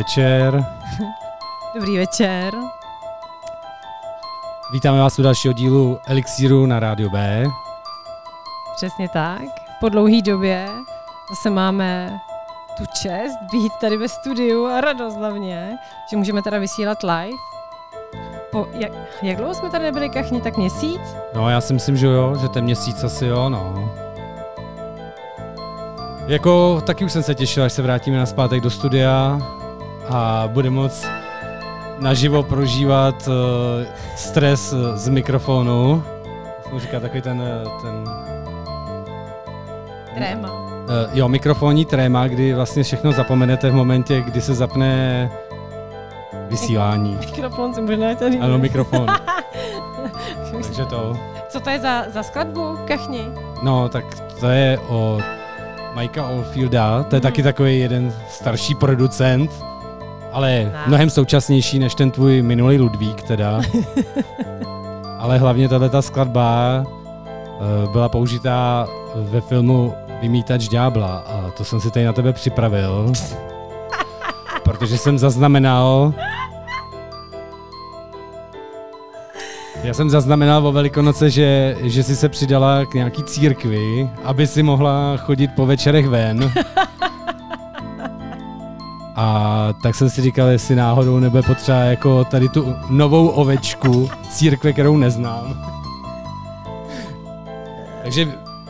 Dobrý večer. Dobrý večer. Vítáme vás u dalšího dílu Elixíru na Rádio B. Přesně tak. Po dlouhé době zase máme tu čest být tady ve studiu a radost hlavně, že můžeme teda vysílat live. Po, jak, jak dlouho jsme tady nebyli kachni, tak měsíc? No já si myslím, že jo, že ten měsíc asi jo, no. Jako taky už jsem se těšil, až se vrátíme na zpátek do studia a bude moc naživo prožívat uh, stres z mikrofonu. Jsem říká takový ten, eh, ten Tréma. Uh, jo, mikrofonní tréma, kdy vlastně všechno zapomenete v momentě, kdy se zapne vysílání. Mikrofon se možná tady. Ano, mikrofon. Takže to. Co to je za, za skladbu, kachni? No, tak to je o Mikea Oldfielda, to je Mhm. taky takový jeden starší producent, ale Ne. mnohem současnější než ten tvůj minulý Ludvík teda. ale hlavně tato skladba eh, byla použitá ve filmu Vymítač ďábla a to jsem si tady na tebe připravil, protože jsem zaznamenal Já jsem zaznamenal o Velikonoce, že, že jsi se přidala k nějaký církvi, aby si mohla chodit po večerech ven. A tak jsem si říkal, jestli náhodou nebude potřeba jako tady tu novou ovečku církve, kterou neznám. Takže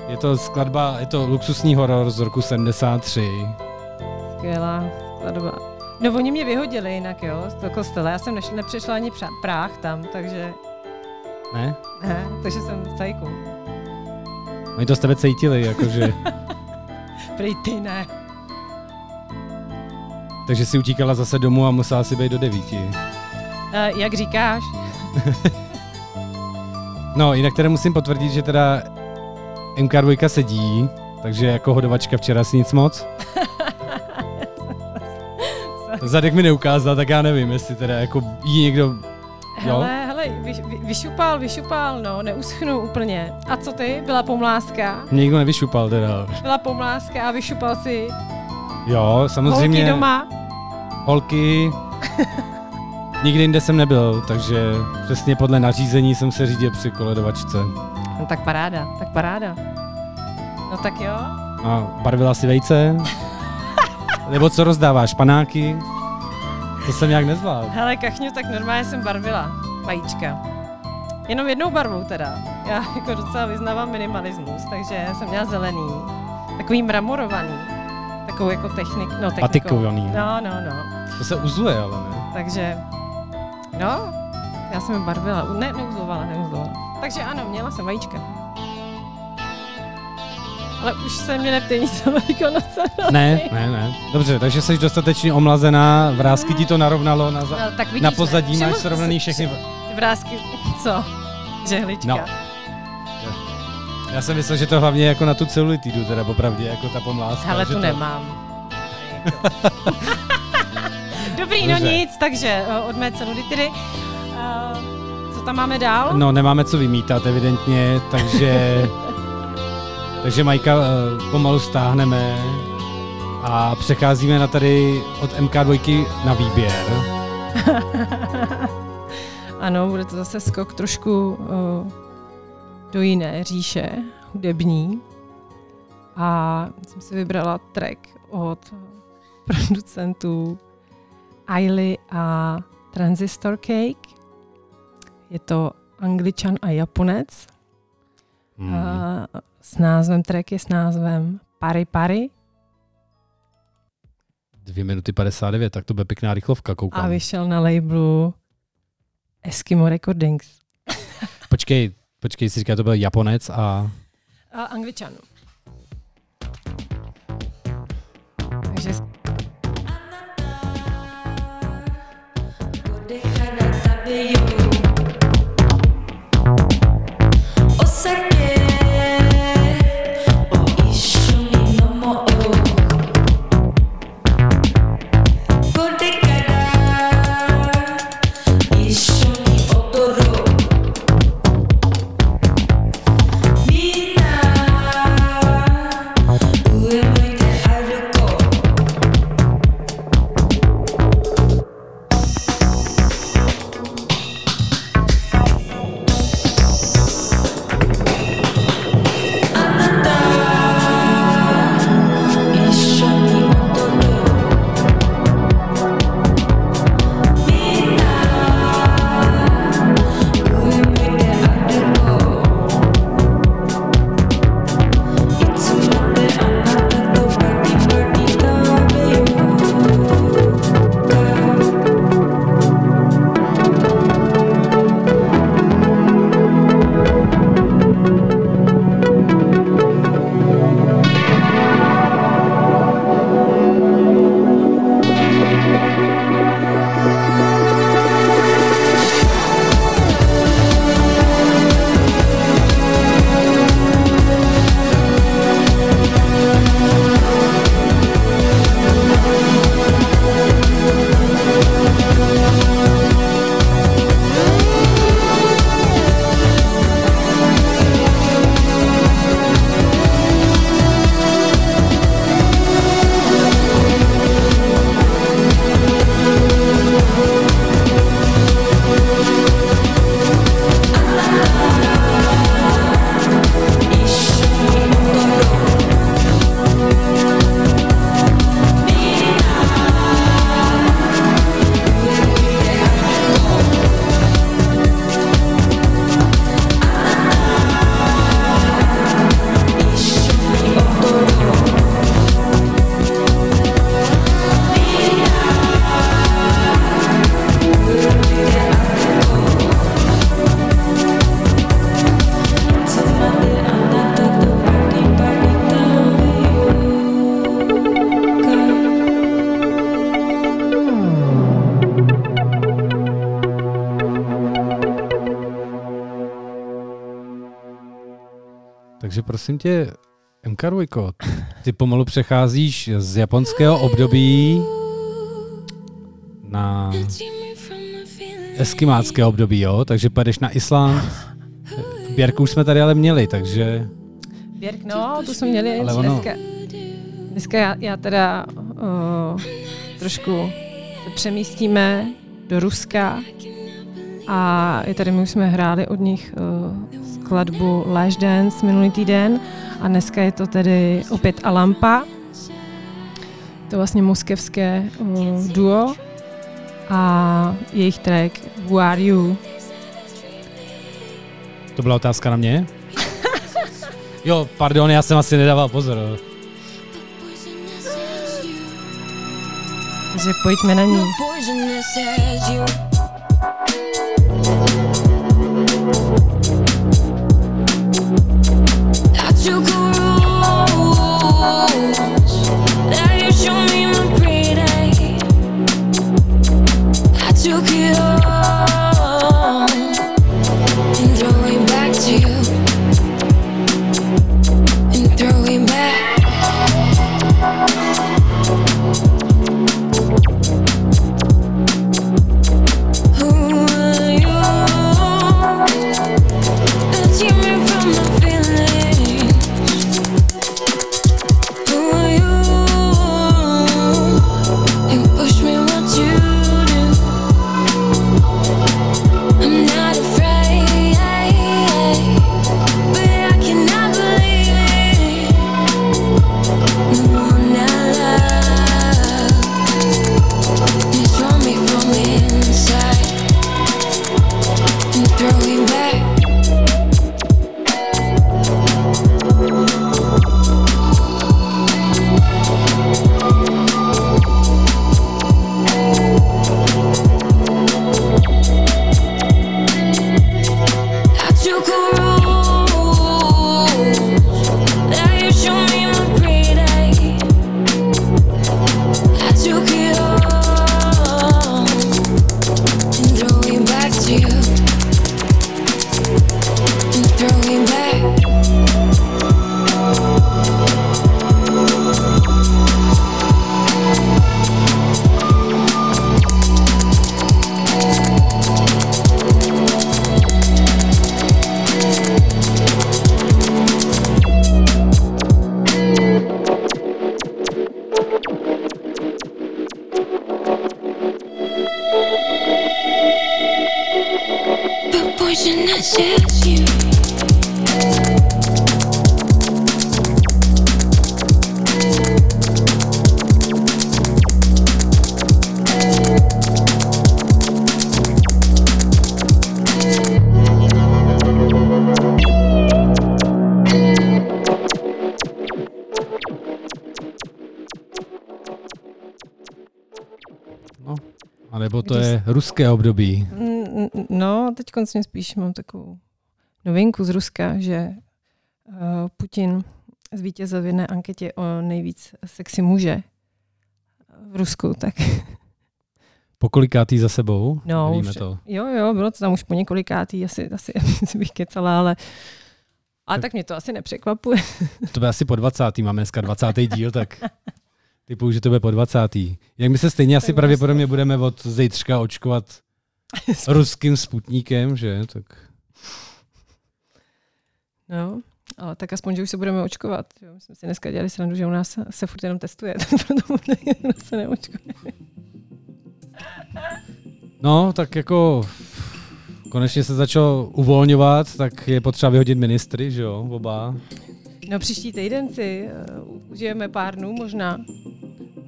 je to skladba, je to luxusní horor z roku 73. Skvělá skladba. No oni mě vyhodili jinak, jo, z toho kostela. Já jsem neš- nepřešla ani práh tam, takže Ne? ne, takže jsem v cajku. Oni to z tebe cítili, jakože. Prý ty ne. Takže si utíkala zase domů a musela si být do devíti. Uh, jak říkáš? No, jinak teda musím potvrdit, že teda MK2 sedí, takže jako hodovačka včera si nic moc. Zadek mi neukázal, tak já nevím, jestli teda jako jí někdo... Jo? Hele, hele, vy, vy, vyšupal, vyšupal, no, neuschnu úplně. A co ty? Byla pomláska? Mě nikdo nevyšupal teda. Byla pomláska a vyšupal si Jo, samozřejmě. holky doma? Holky. Nikdy jinde jsem nebyl, takže přesně podle nařízení jsem se řídil při koledovačce. No tak paráda, tak paráda. No tak jo. A barvila si vejce? Nebo co rozdáváš, panáky? To jsem nějak nezvládl. Hele, kachňu, tak normálně jsem barvila vajíčka. Jenom jednou barvou teda. Já jako docela vyznávám minimalismus, takže jsem měla zelený, takový mramorovaný, takovou jako technik, no technikou. Patikovaný. No, no, no. To se uzluje, ale ne. Takže, no, já jsem je barvila, ne, neuzlovala, neuzlovala. Takže ano, měla jsem vajíčka. Ale už se mě neptej nic o Velikonoce. Ne, ne, ne. Dobře, takže jsi dostatečně omlazená, vrázky ti to narovnalo na, za- No, tak vidíš, na ne? pozadí, máš Všiml- srovnaný všechny. vrázky, co? Žehlička. No. Já jsem myslel, že to hlavně jako na tu celulitidu, teda popravdě, jako ta pomláska. Že tu to... nemám. Dobrý, no Dobře. nic, takže eh, od mé celulitidy. Uh, co tam máme dál? No, nemáme co vymítat, evidentně, takže... takže Majka eh, pomalu stáhneme a přecházíme na tady od MK2 na výběr. ano, bude to zase skok trošku uh, do jiné říše, hudební. A jsem si vybrala track od producentů Ailey a Transistor Cake. Je to Angličan a Japonec. Hmm. A s názvem, track je s názvem Pary Pary Dvě minuty 59, tak to bude pěkná rychlovka, koukám. a vyšel na labelu Eskimo Recordings. Počkej, počkej, si říká, to byl Japonec a... A Angličan. Takže お Takže prosím tě, MK Dvojko, ty pomalu přecházíš z japonského období na eskimácké období, jo? Takže pojedeš na Island. Běrku už jsme tady ale měli, takže Běrk, no, tu jsme měli Ale ono- dneska. Dneska já, já teda uh, trošku se přemístíme do Ruska a i tady my už jsme hráli od nich skladbu Lash Dance minulý týden a dneska je to tedy opět Alampa. To vlastně moskevské uh, duo a jejich track Who Are You. to byla otázka na mě. Jo, pardon, já jsem asi nedával pozor. Takže pojďme na ní. Took it all ruské období. Mm, No, teď koncně spíš mám takovou novinku z Ruska, že uh, Putin zvítězil v jedné anketě o nejvíc sexy muže v Rusku, tak Po kolikátý za sebou? No, už- to. jo, jo, bylo to tam už po několikátý, asi, asi, asi bych kecala, ale a tak mě to asi nepřekvapuje. To bude asi po 20. Máme dneska 20. díl, tak typu, že to bude po 20. Jak my se stejně asi pravděpodobně budeme od zítřka očkovat ruským sputníkem, že? Tak No, ale tak aspoň, že už se budeme očkovat. Jo. My jsme si dneska dělali srandu, že u nás se furt jenom testuje, proto se neočkuje. No, tak jako konečně se začalo uvolňovat, tak je potřeba vyhodit ministry, že jo, oba. No příští týden si uh, užijeme pár dnů možná.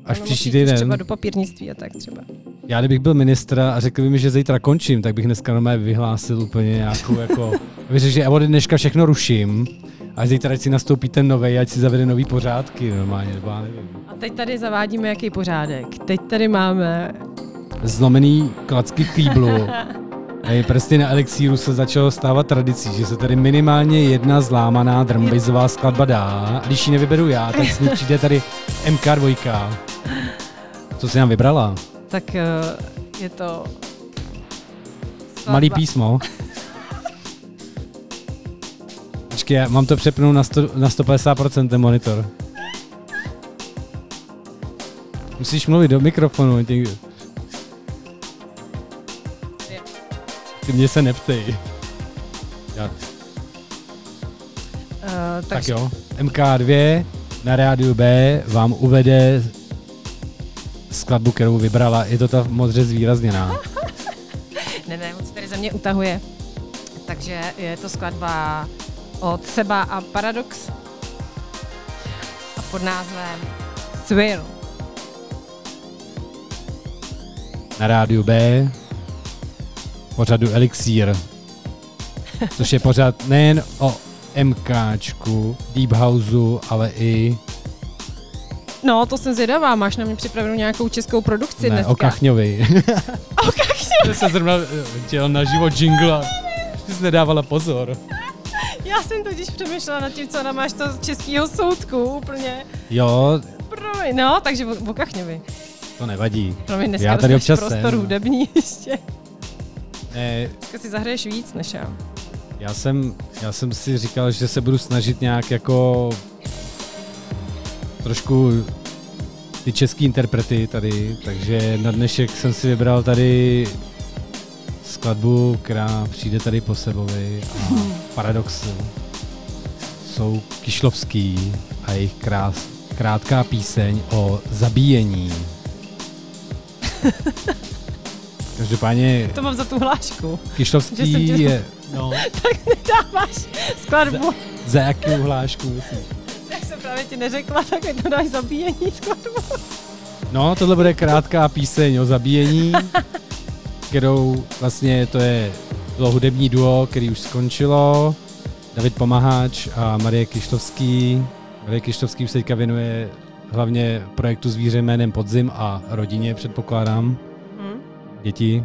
Až příští týden. Třeba do papírnictví a tak třeba. Já kdybych byl ministr a řekl by mi, že zítra končím, tak bych dneska normálně vyhlásil úplně nějakou jako, bych že já od dneška všechno ruším a zítra ať si nastoupí ten nový, ať si zavede nový pořádky normálně, nebo nevím. A teď tady zavádíme jaký pořádek. Teď tady máme Zlomený klacky v kýblu. Hej, prsty na elixíru se začalo stávat tradicí, že se tady minimálně jedna zlámaná drumbizová skladba dá. A když ji nevyberu já, tak s ní přijde tady MK2. Co jsi nám vybrala? tak uh, je to skladba- Malý písmo. Počkej, já mám to přepnout na, sto, na 150% ten monitor. Musíš mluvit do mikrofonu. Ty, mě se neptej. Já, Uh, tak jo, MK2 na rádiu B vám uvede skladbu, kterou vybrala. Je to ta modře zvýrazněná. Ne, ne, moc tady ze mě utahuje. Takže je to skladba od Seba a Paradox a pod názvem Thrill. Na rádiu B pořadu Elixír. Což je pořád nejen o MKčku, Deep Houseu, ale i No, to jsem zvědavá. Máš na mě připravenou nějakou českou produkci ne, dneska? o Kachňovi. O Kachňovi. Já jsem zrovna eh, chtěl na život jingla. Ty jsi nedávala pozor. Já jsem totiž přemýšlela nad tím, co ona máš to z českého soudku úplně. Jo, Promiň, no, takže o, o Kachňovi. to nevadí. Promiň, dneska Já tady občas prostor jsem. hudební ještě. Ne, Dneska si zahraješ víc než já. já jsem, já jsem si říkal, že se budu snažit nějak jako trošku ty český interprety tady, takže na dnešek jsem si vybral tady skladbu, která přijde tady po sebovi a paradox jsou Kišlovský a jejich krás, krátká píseň o zabíjení. Každopádně To mám za tu hlášku. Kišlovský tě- je, no, Tak nedáváš skladbu. za jakou hlášku myslíš? Jak jsem právě ti neřekla, tak mi to dáš zabíjení skladbu. No, tohle bude krátká píseň o zabíjení, kterou vlastně to je bylo hudební duo, který už skončilo. David Pomaháč a Marie Kištovský. Marie Kištovský už se teďka věnuje hlavně projektu Zvíře jménem Podzim a rodině, předpokládám? Děti.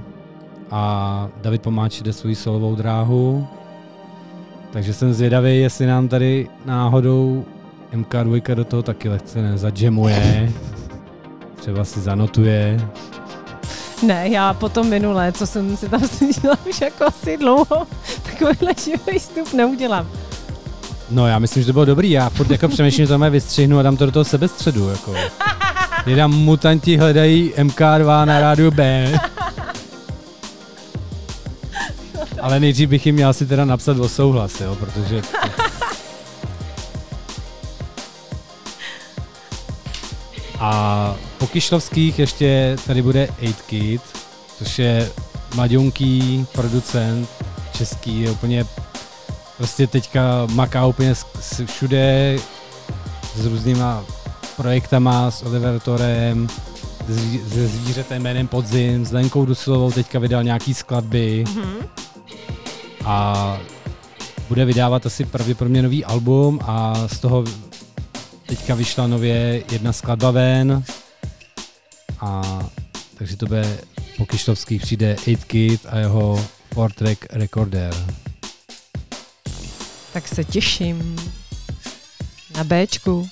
A David Pomáč jde svou solovou dráhu. Takže jsem zvědavý, jestli nám tady náhodou MK2 do toho taky lehce nezadžemuje. Třeba si zanotuje. Ne, já po tom minulé, co jsem si tam slyšela už jako asi dlouho, takovýhle živý vstup neudělám. No já myslím, že to bylo dobrý. Já furt jako přemýšlím, že to máme vystřihnu a dám to do toho sebestředu. Jako. Jedám mutanti hledají MK2 na rádiu B. Ale nejdřív bych jim měl si teda napsat o souhlas, jo, protože... A po Kišlovských ještě tady bude 8 Kid, což je mladionký producent český, je úplně prostě teďka maká úplně všude s různýma projektama, s Oliver Torem, se zví- se zvířetem jménem Podzim, s Lenkou Dusilovou teďka vydal nějaký skladby Mhm. A bude vydávat asi pravděpodobně nový album a z toho teďka vyšla nově jedna skladba ven a takže to bude po Kištovských přijde 8 Kid a jeho 4-track recorder. Tak se těším na Bčku.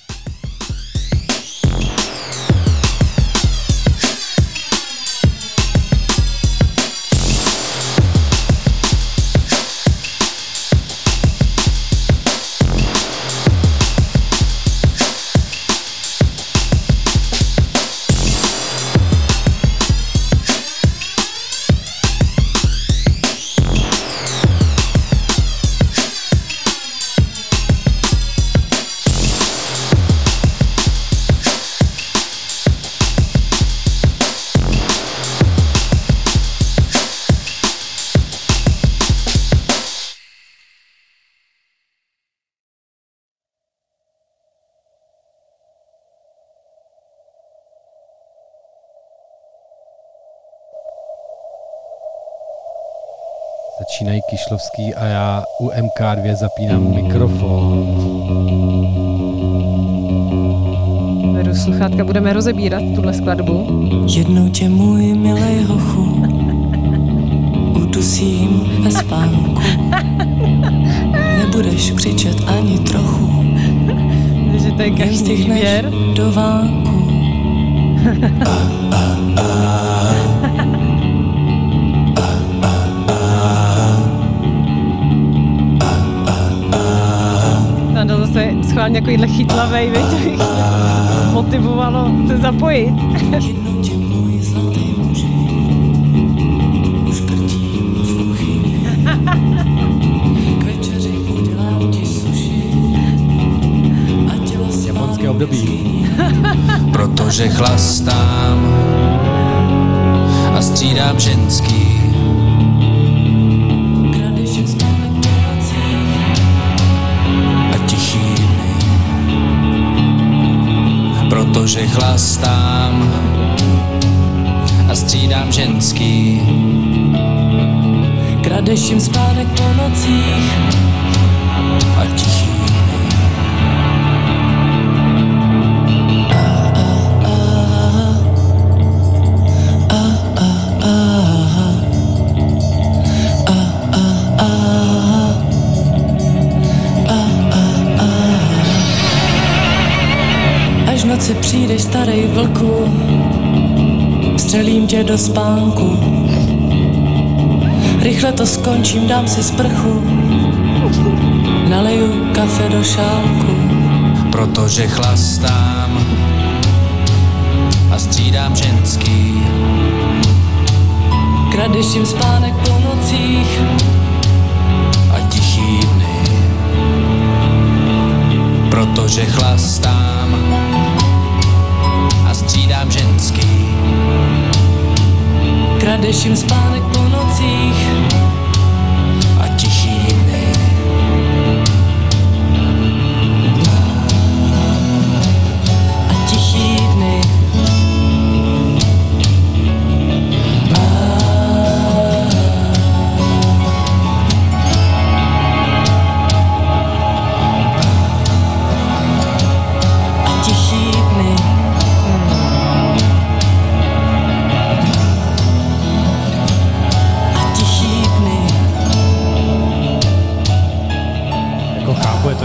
Začínají Kišlovský a já u MK2 zapínám mikrofon. Beru sluchátka, budeme rozebírat tuhle skladbu. Jednou tě můj milej hochu udusím ve spánku. Nebudeš křičet ani trochu, že to je každý výběr. do vánku. večeři udělám ti suši A tělo s Japonské období. protože chlastám a střídám ženský. Protože chlastám a střídám ženský. Kradeš jim spánek po nocích a tichý vlku Střelím tě do spánku Rychle to skončím, dám si sprchu Naleju kafe do šálku Protože chlastám a střídám ženský. Kradeš jim spánek po nocích a tichý dny. Protože chlastám Kradeš jim spánek po nocích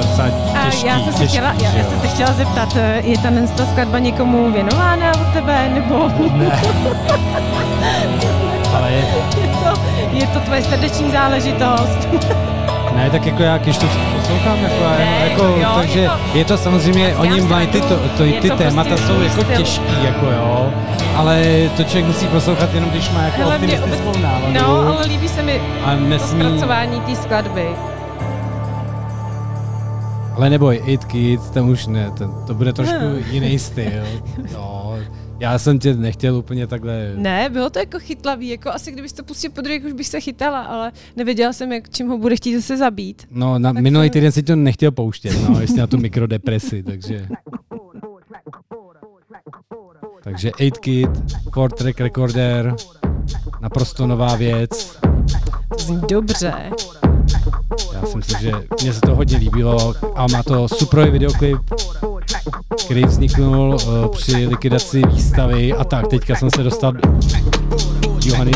docela A těžký, já jsem, se těžký, chtěla, já, já jsem se chtěla zeptat, eh, je ta, ta skladba někomu věnována od tebe, nebo Ne. Ale je, je, to, je to tvoje srdeční záležitost? ne, tak jako já, když to poslouchám, jako, Ne, jako jo, takže je je to- to, samozřejmě, oni mají ty, to, to, ty to témata prostě jsou jako styl. těžký, jako jo, ale to člověk musí poslouchat jenom, když má jako Hele, optimistickou náladu No, ale líbí se mi a to nesmí, zpracování té skladby. Ale neboj, It Kids, ten už ne, ten, to bude trošku jiný styl, jo, já jsem tě nechtěl úplně takhle, Ne, bylo to jako chytlavý, jako asi kdybys to pustil po už bych se chytala, ale nevěděla jsem, jak, čím ho bude chtít zase zabít. No, na, Tak minulý to- týden si to nechtěl pouštět, no, jestli na tu mikrodepresi, takže... Takže 8 Kid, 4 track recorder, naprosto nová věc. Zní dobře. Já si myslím, že mně se to hodně líbilo a má to super videoklip, který vzniknul uh, při likvidaci výstavy a tak, teďka jsem se dostal do Johany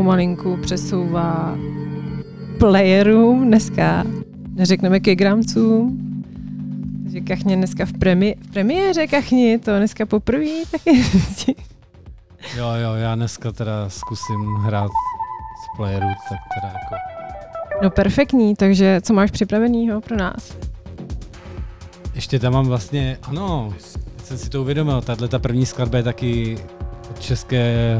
pomalinku přesouvá playerům dneska. Neřekneme ke gramcům. Takže Kachně dneska v, premi- v premiéře Kachni, to dneska poprvé taky. Jo, jo, já dneska teda zkusím hrát z playerů, tak teda jako... No perfektní, takže co máš připravenýho pro nás? Ještě tam mám vlastně, ano, jsem si to uvědomil, tahle ta první skladba je taky od české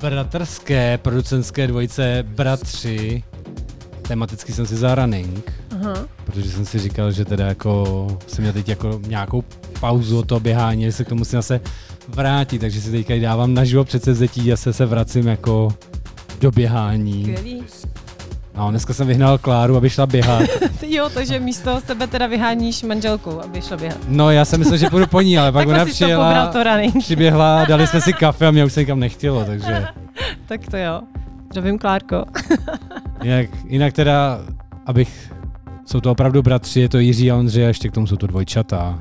bratrské producentské dvojice Bratři. Tematicky jsem si vzal running, Aha. protože jsem si říkal, že teda jako jsem měl teď jako nějakou pauzu od toho běhání, že se k tomu musím zase vrátit, takže si teďka dávám naživo předsevzetí a se se vracím jako do běhání. Skvělý. No, dneska jsem vyhnal Kláru, aby šla běhat. Jo, takže místo sebe teda vyháníš manželku, aby šla běhat. No, já jsem myslel, že půjdu po ní, ale pak ona to přijela, to running. přiběhla, dali jsme si kafe a mě už se nikam nechtělo, takže Tak to jo. Zdravím, Klárko. jinak, jinak teda, abych, jsou to opravdu bratři, je to Jiří a Ondřej a ještě k tomu jsou to dvojčata.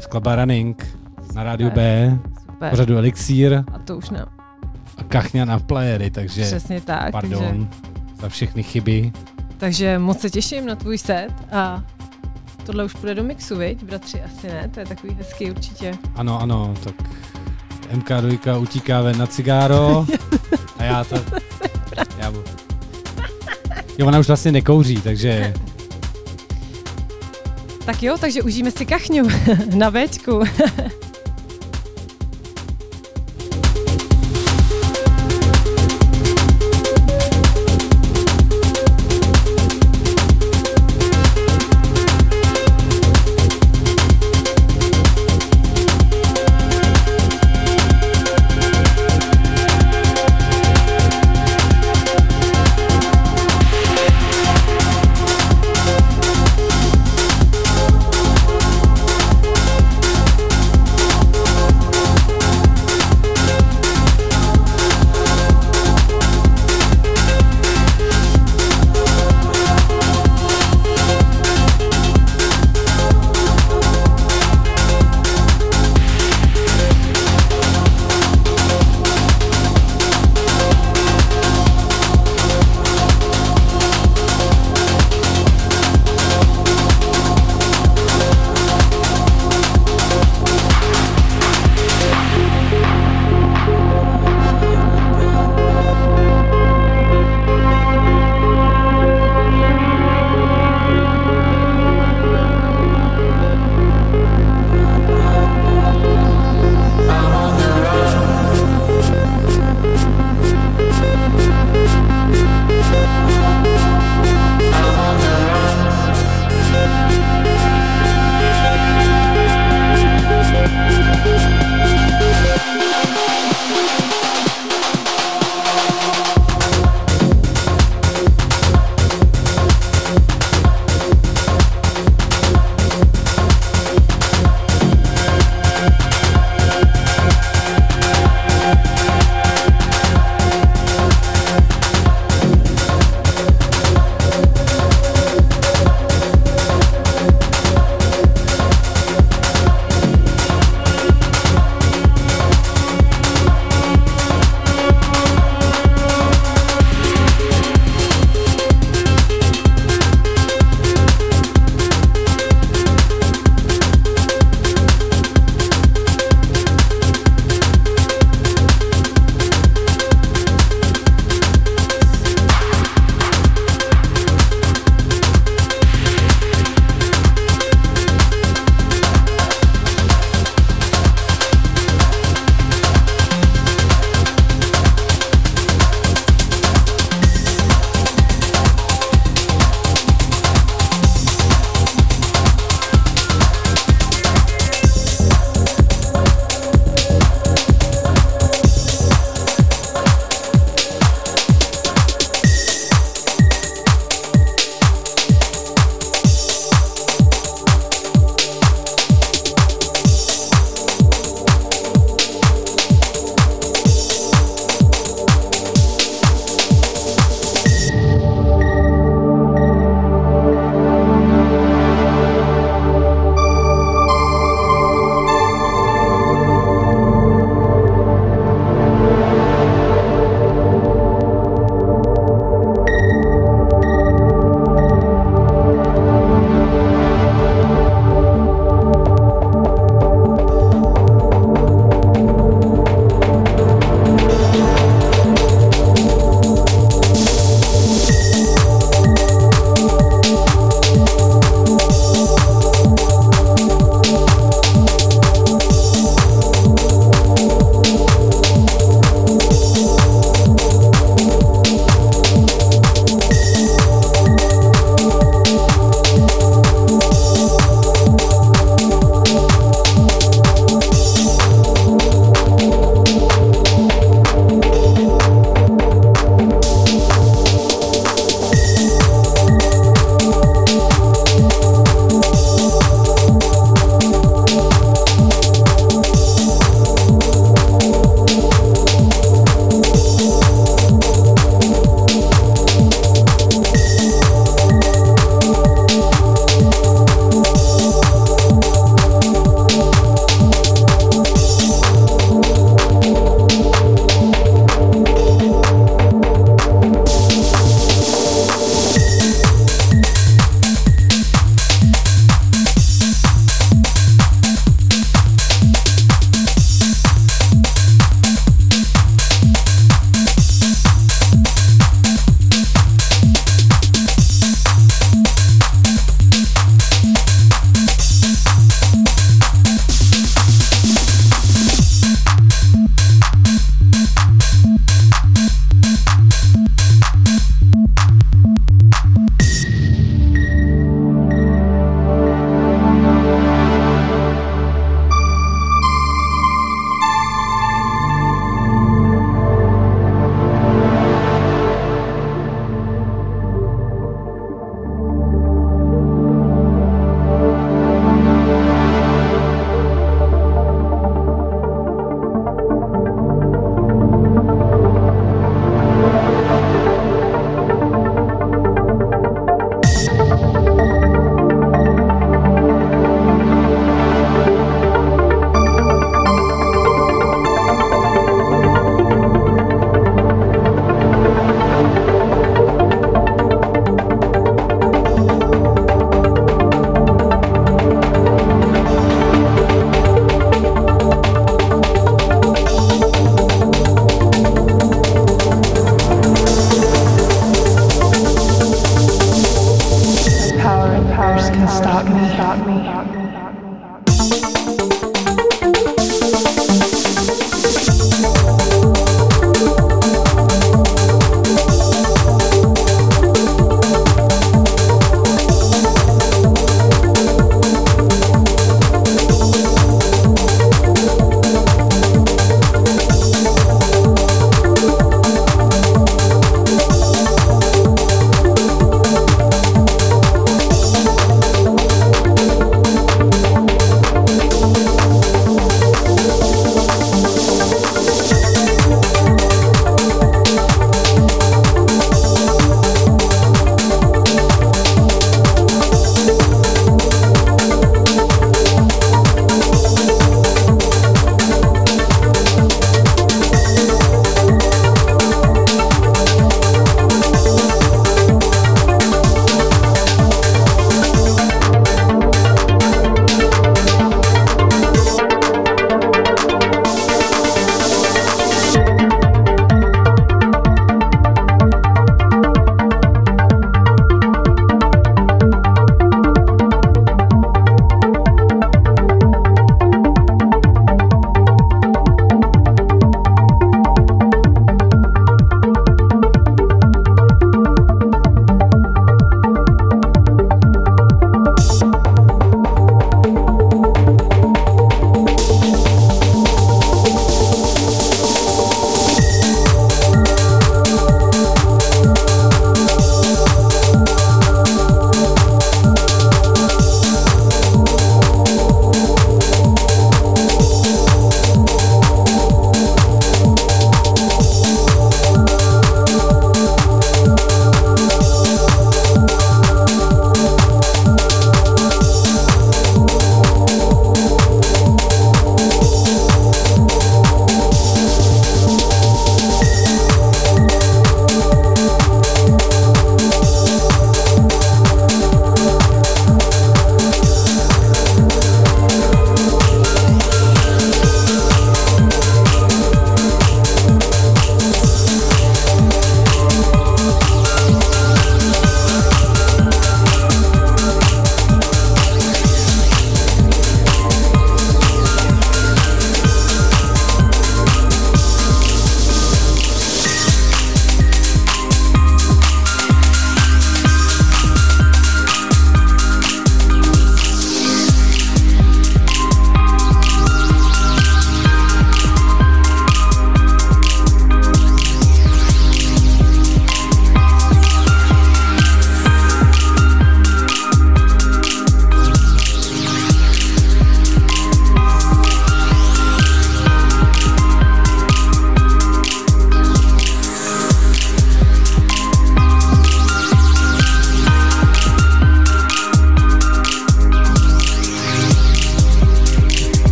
Skladba Running na rádiu B, Super. pořadu Elixír A to už ne. a Kachňa na playery, takže Přesně tak. Takže, za všechny chyby. takže moc se těším na tvůj set a tohle už půjde do mixu, viď? Bratři, asi ne, to je takový hezký určitě. Ano, ano, tak MK2 utíká ven na cigáro a já to... Já bu... Jo, ona už vlastně nekouří, takže Tak jo, takže užijeme si kachňu na Bčku.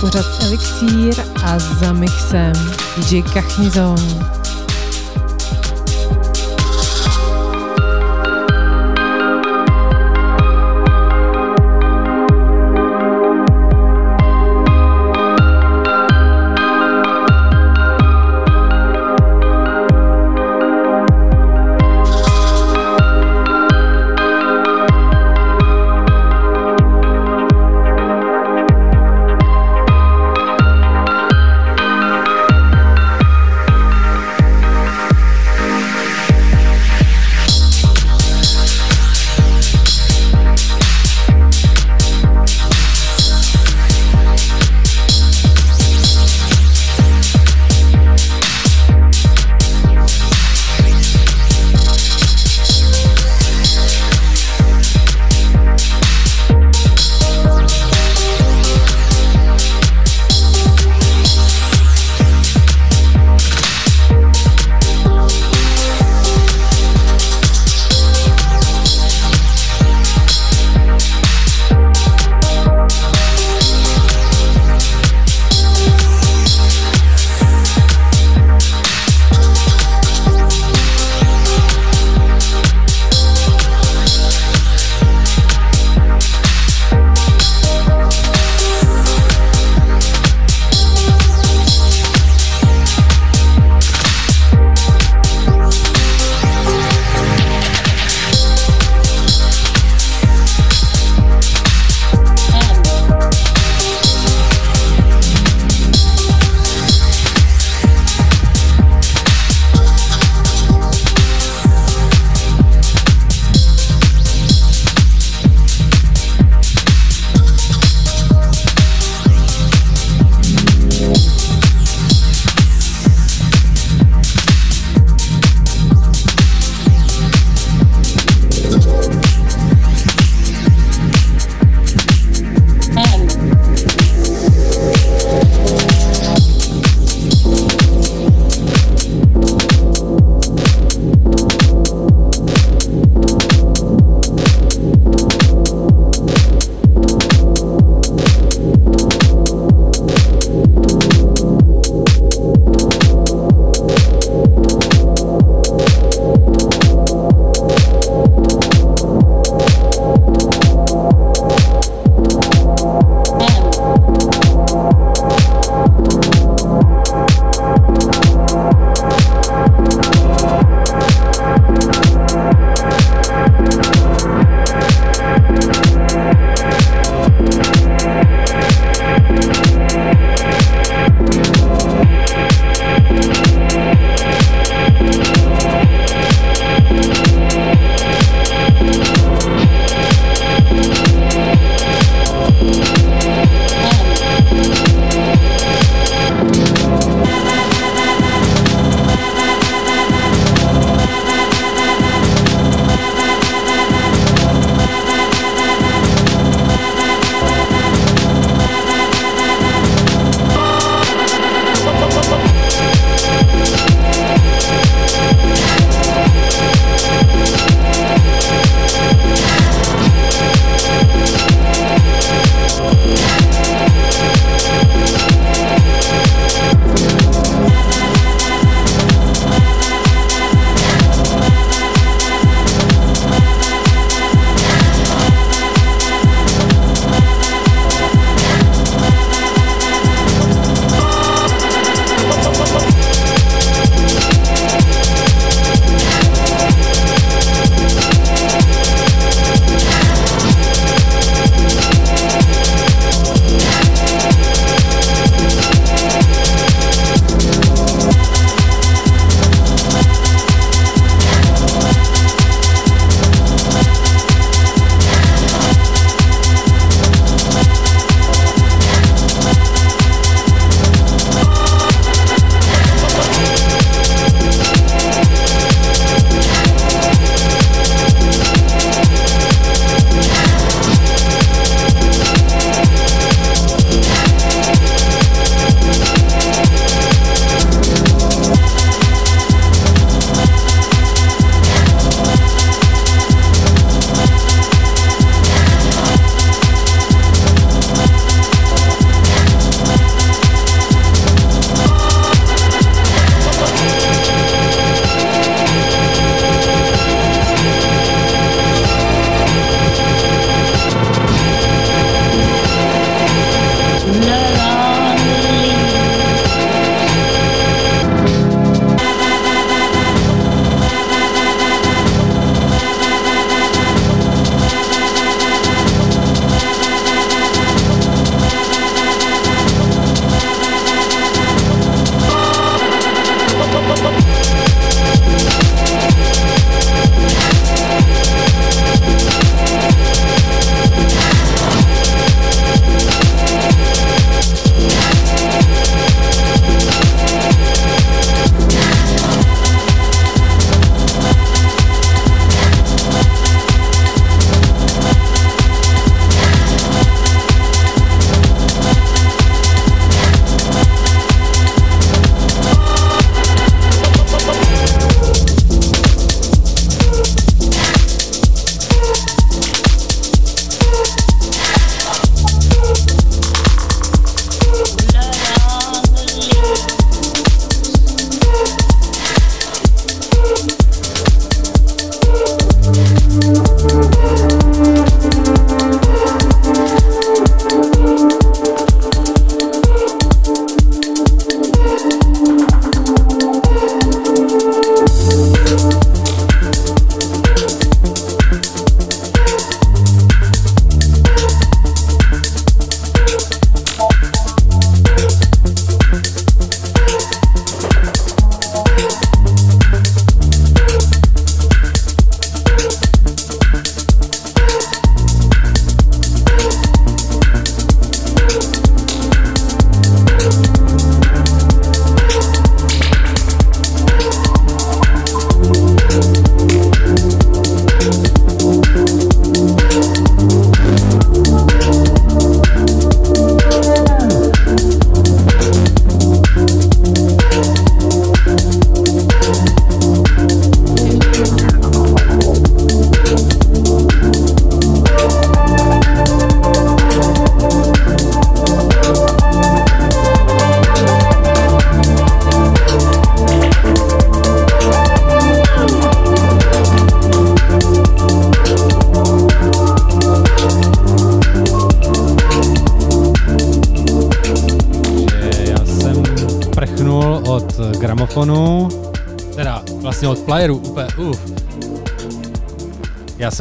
Pořad Elixír a za mixem DJ Kachnizon.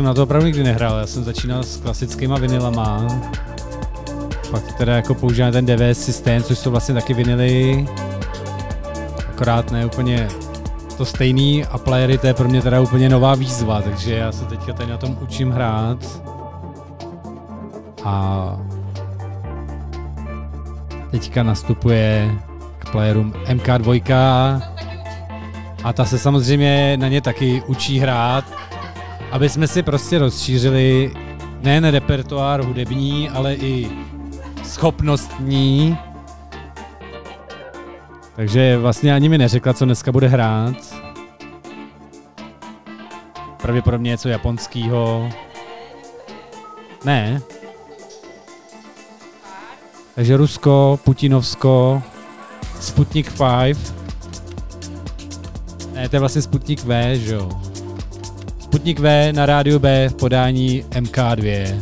Na to opravdu nikdy nehrál, já jsem začínal s klasickýma vinylama. Pak teda jako používám ten DVS systém, což jsou vlastně taky vinily. Akorát ne úplně to stejný a playery to je pro mě teda úplně nová výzva, takže já se teďka tady na tom učím hrát. A teďka nastupuje k playerům MK2 a ta se samozřejmě na ně taky učí hrát, aby jsme si prostě rozšířili nejen repertoár hudební, ale i schopnostní. Takže vlastně ani mi neřekla, co dneska bude hrát. Pravděpodobně něco japonského. Ne. Takže Rusko, Putinovsko, Sputnik 5. Ne, to je vlastně Sputnik V, že jo. Sputnik V na rádiu B v podání MK2.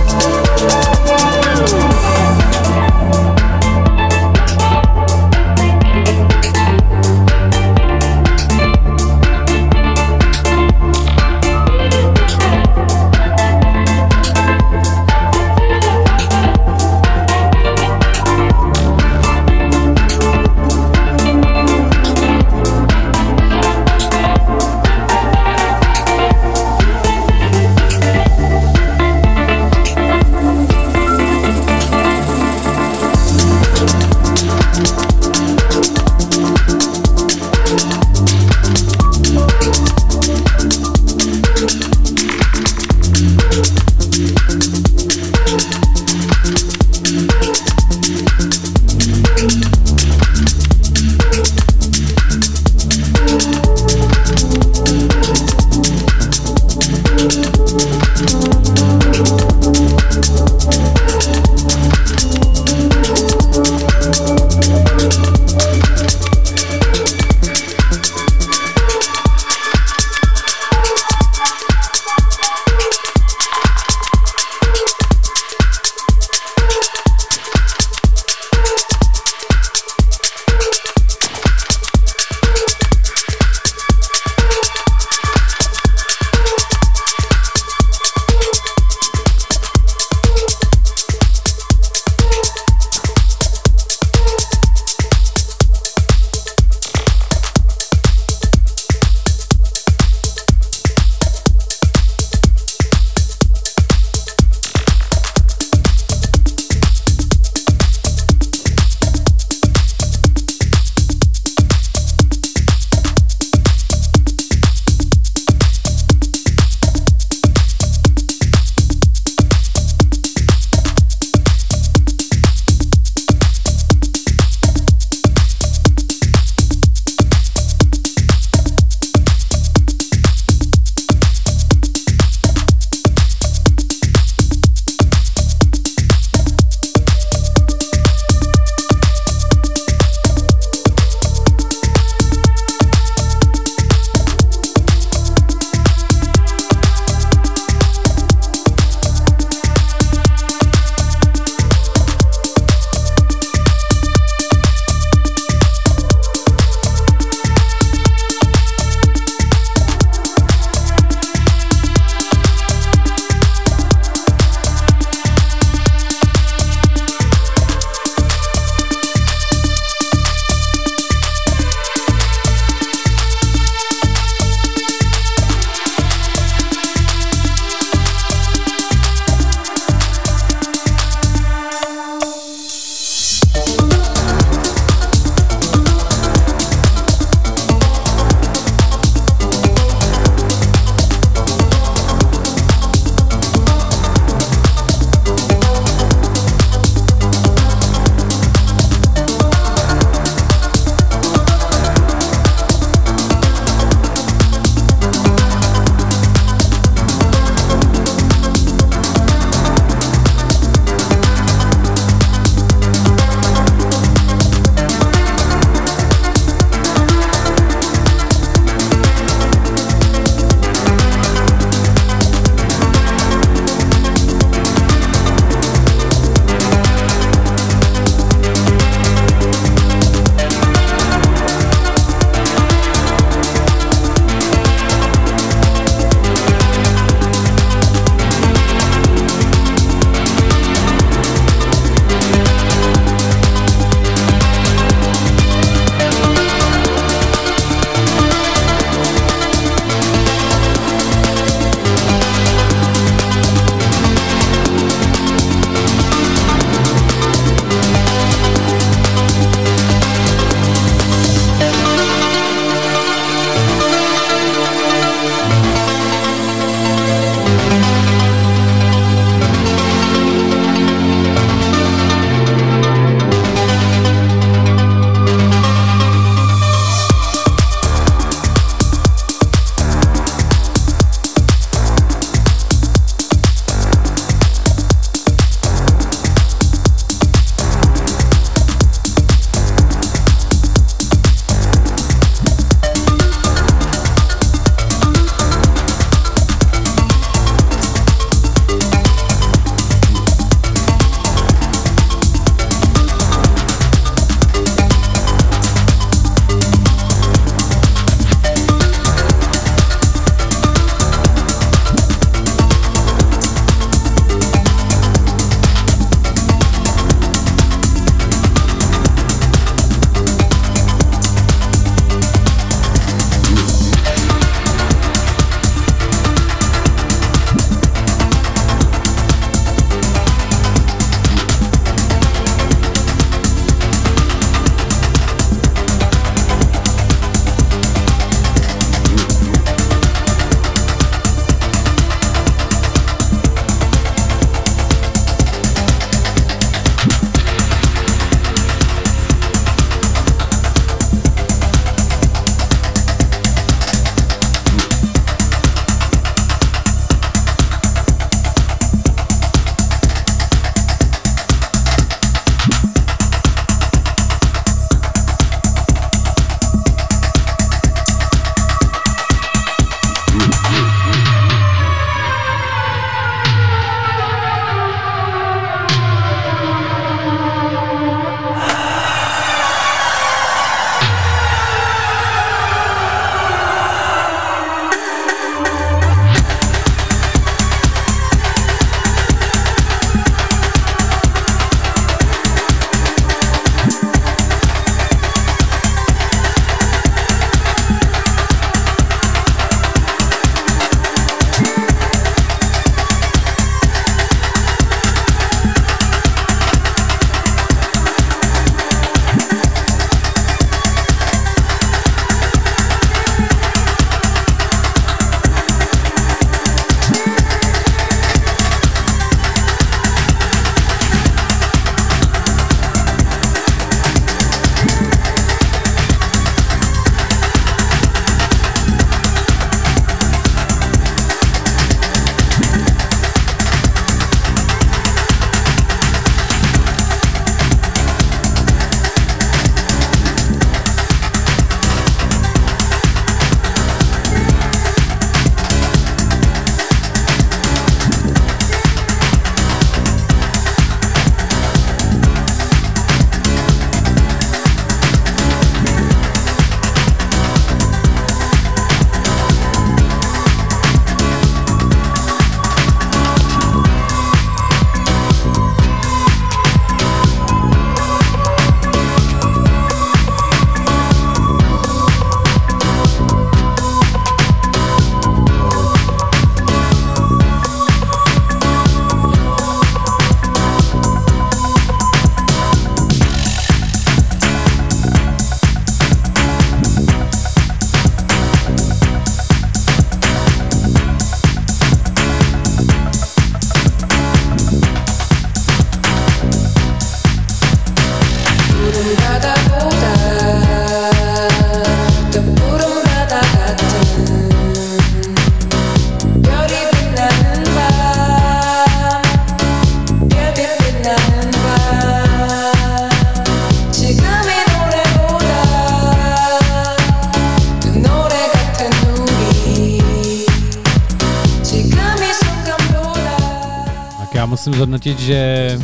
zhodnotit, že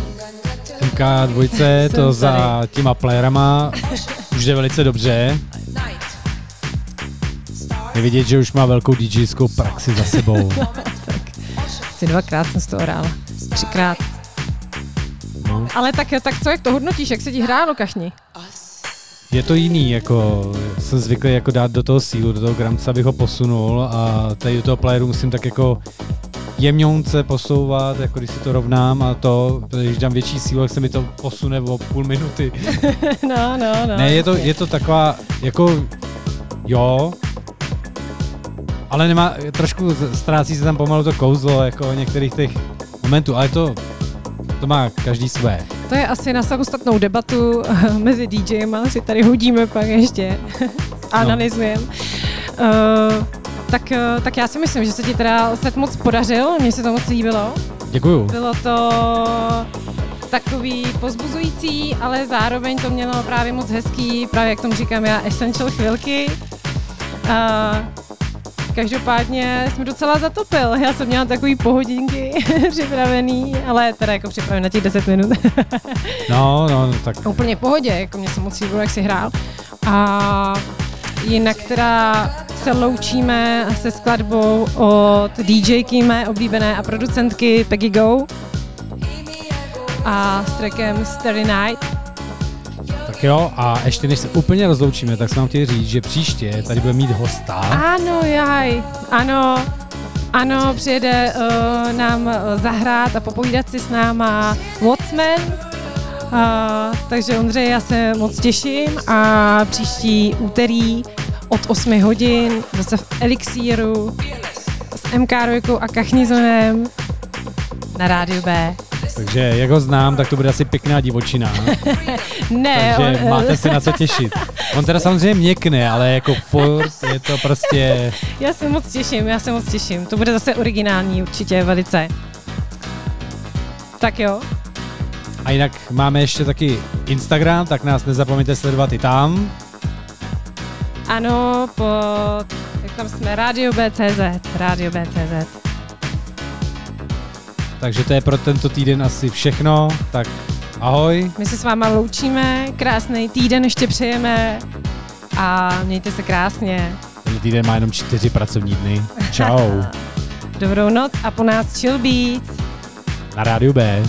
MK2 Jsem to za těma playerama už jde velice dobře. Je vidět, že už má velkou DJskou praxi za sebou. Asi dvakrát jsem z toho hrála. Třikrát. No. Ale tak, tak co, jak to hodnotíš, jak se ti hrálo, kachni? Je to jiný, jako jsem zvyklý jako dát do toho sílu, do toho gramce, abych ho posunul a tady do toho playeru musím tak jako jemňounce posouvat, jako když si to rovnám a to, když dám větší sílu, tak se mi to posune o půl minuty. No, no, no. ne, je to, je to taková, jako, jo, ale nemá, trošku ztrácí se tam pomalu to kouzlo, jako některých těch momentů, ale to, to má každý své. To je asi na samostatnou debatu mezi DJem, ale si tady hodíme pak ještě. Analyzujeme. Uh, tak, uh, tak já si myslím, že se ti teda set moc podařil, mně se to moc líbilo. Děkuju. Bylo to takový pozbuzující, ale zároveň to mělo právě moc hezký, právě jak tomu říkám já, essential chvilky. A každopádně jsem docela zatopil. Já jsem měla takový pohodinky připravený, ale teda jako připravený na těch 10 minut. No, no, tak Úplně v pohodě, jako mě se moc líbilo, jak si hrál. A jinak teda se loučíme se skladbou od DJky mé oblíbené a producentky Peggy Go a s trackem Starry Night. Tak jo, a ještě než se úplně rozloučíme, tak jsem vám chtěl říct, že příště tady bude mít hosta. Ano, jaj, ano, ano, přijede uh, nám uh, zahrát a popovídat si s náma Watchmen, uh, takže Ondřej, já se moc těším a příští úterý od 8 hodin zase v Elixíru s MK Rojkou a Kachnizonem na rádiu B. Takže jak ho znám, tak to bude asi pěkná divočina. Ne, Takže on, máte se na co těšit. On teda samozřejmě měkne, ale jako furt je to prostě... já se moc těším, já se moc těším. To bude zase originální určitě velice. Tak jo. A jinak máme ještě taky Instagram, tak nás nezapomeňte sledovat i tam. Ano, pod, jak tam jsme, Radio BCZ, Radio BCZ. Takže to je pro tento týden asi všechno. Tak ahoj. My se s váma loučíme, krásný týden ještě přejeme a mějte se krásně. Ten týden má jenom čtyři pracovní dny. Čau. Dobrou noc a po nás chill beats. Na rádiu B.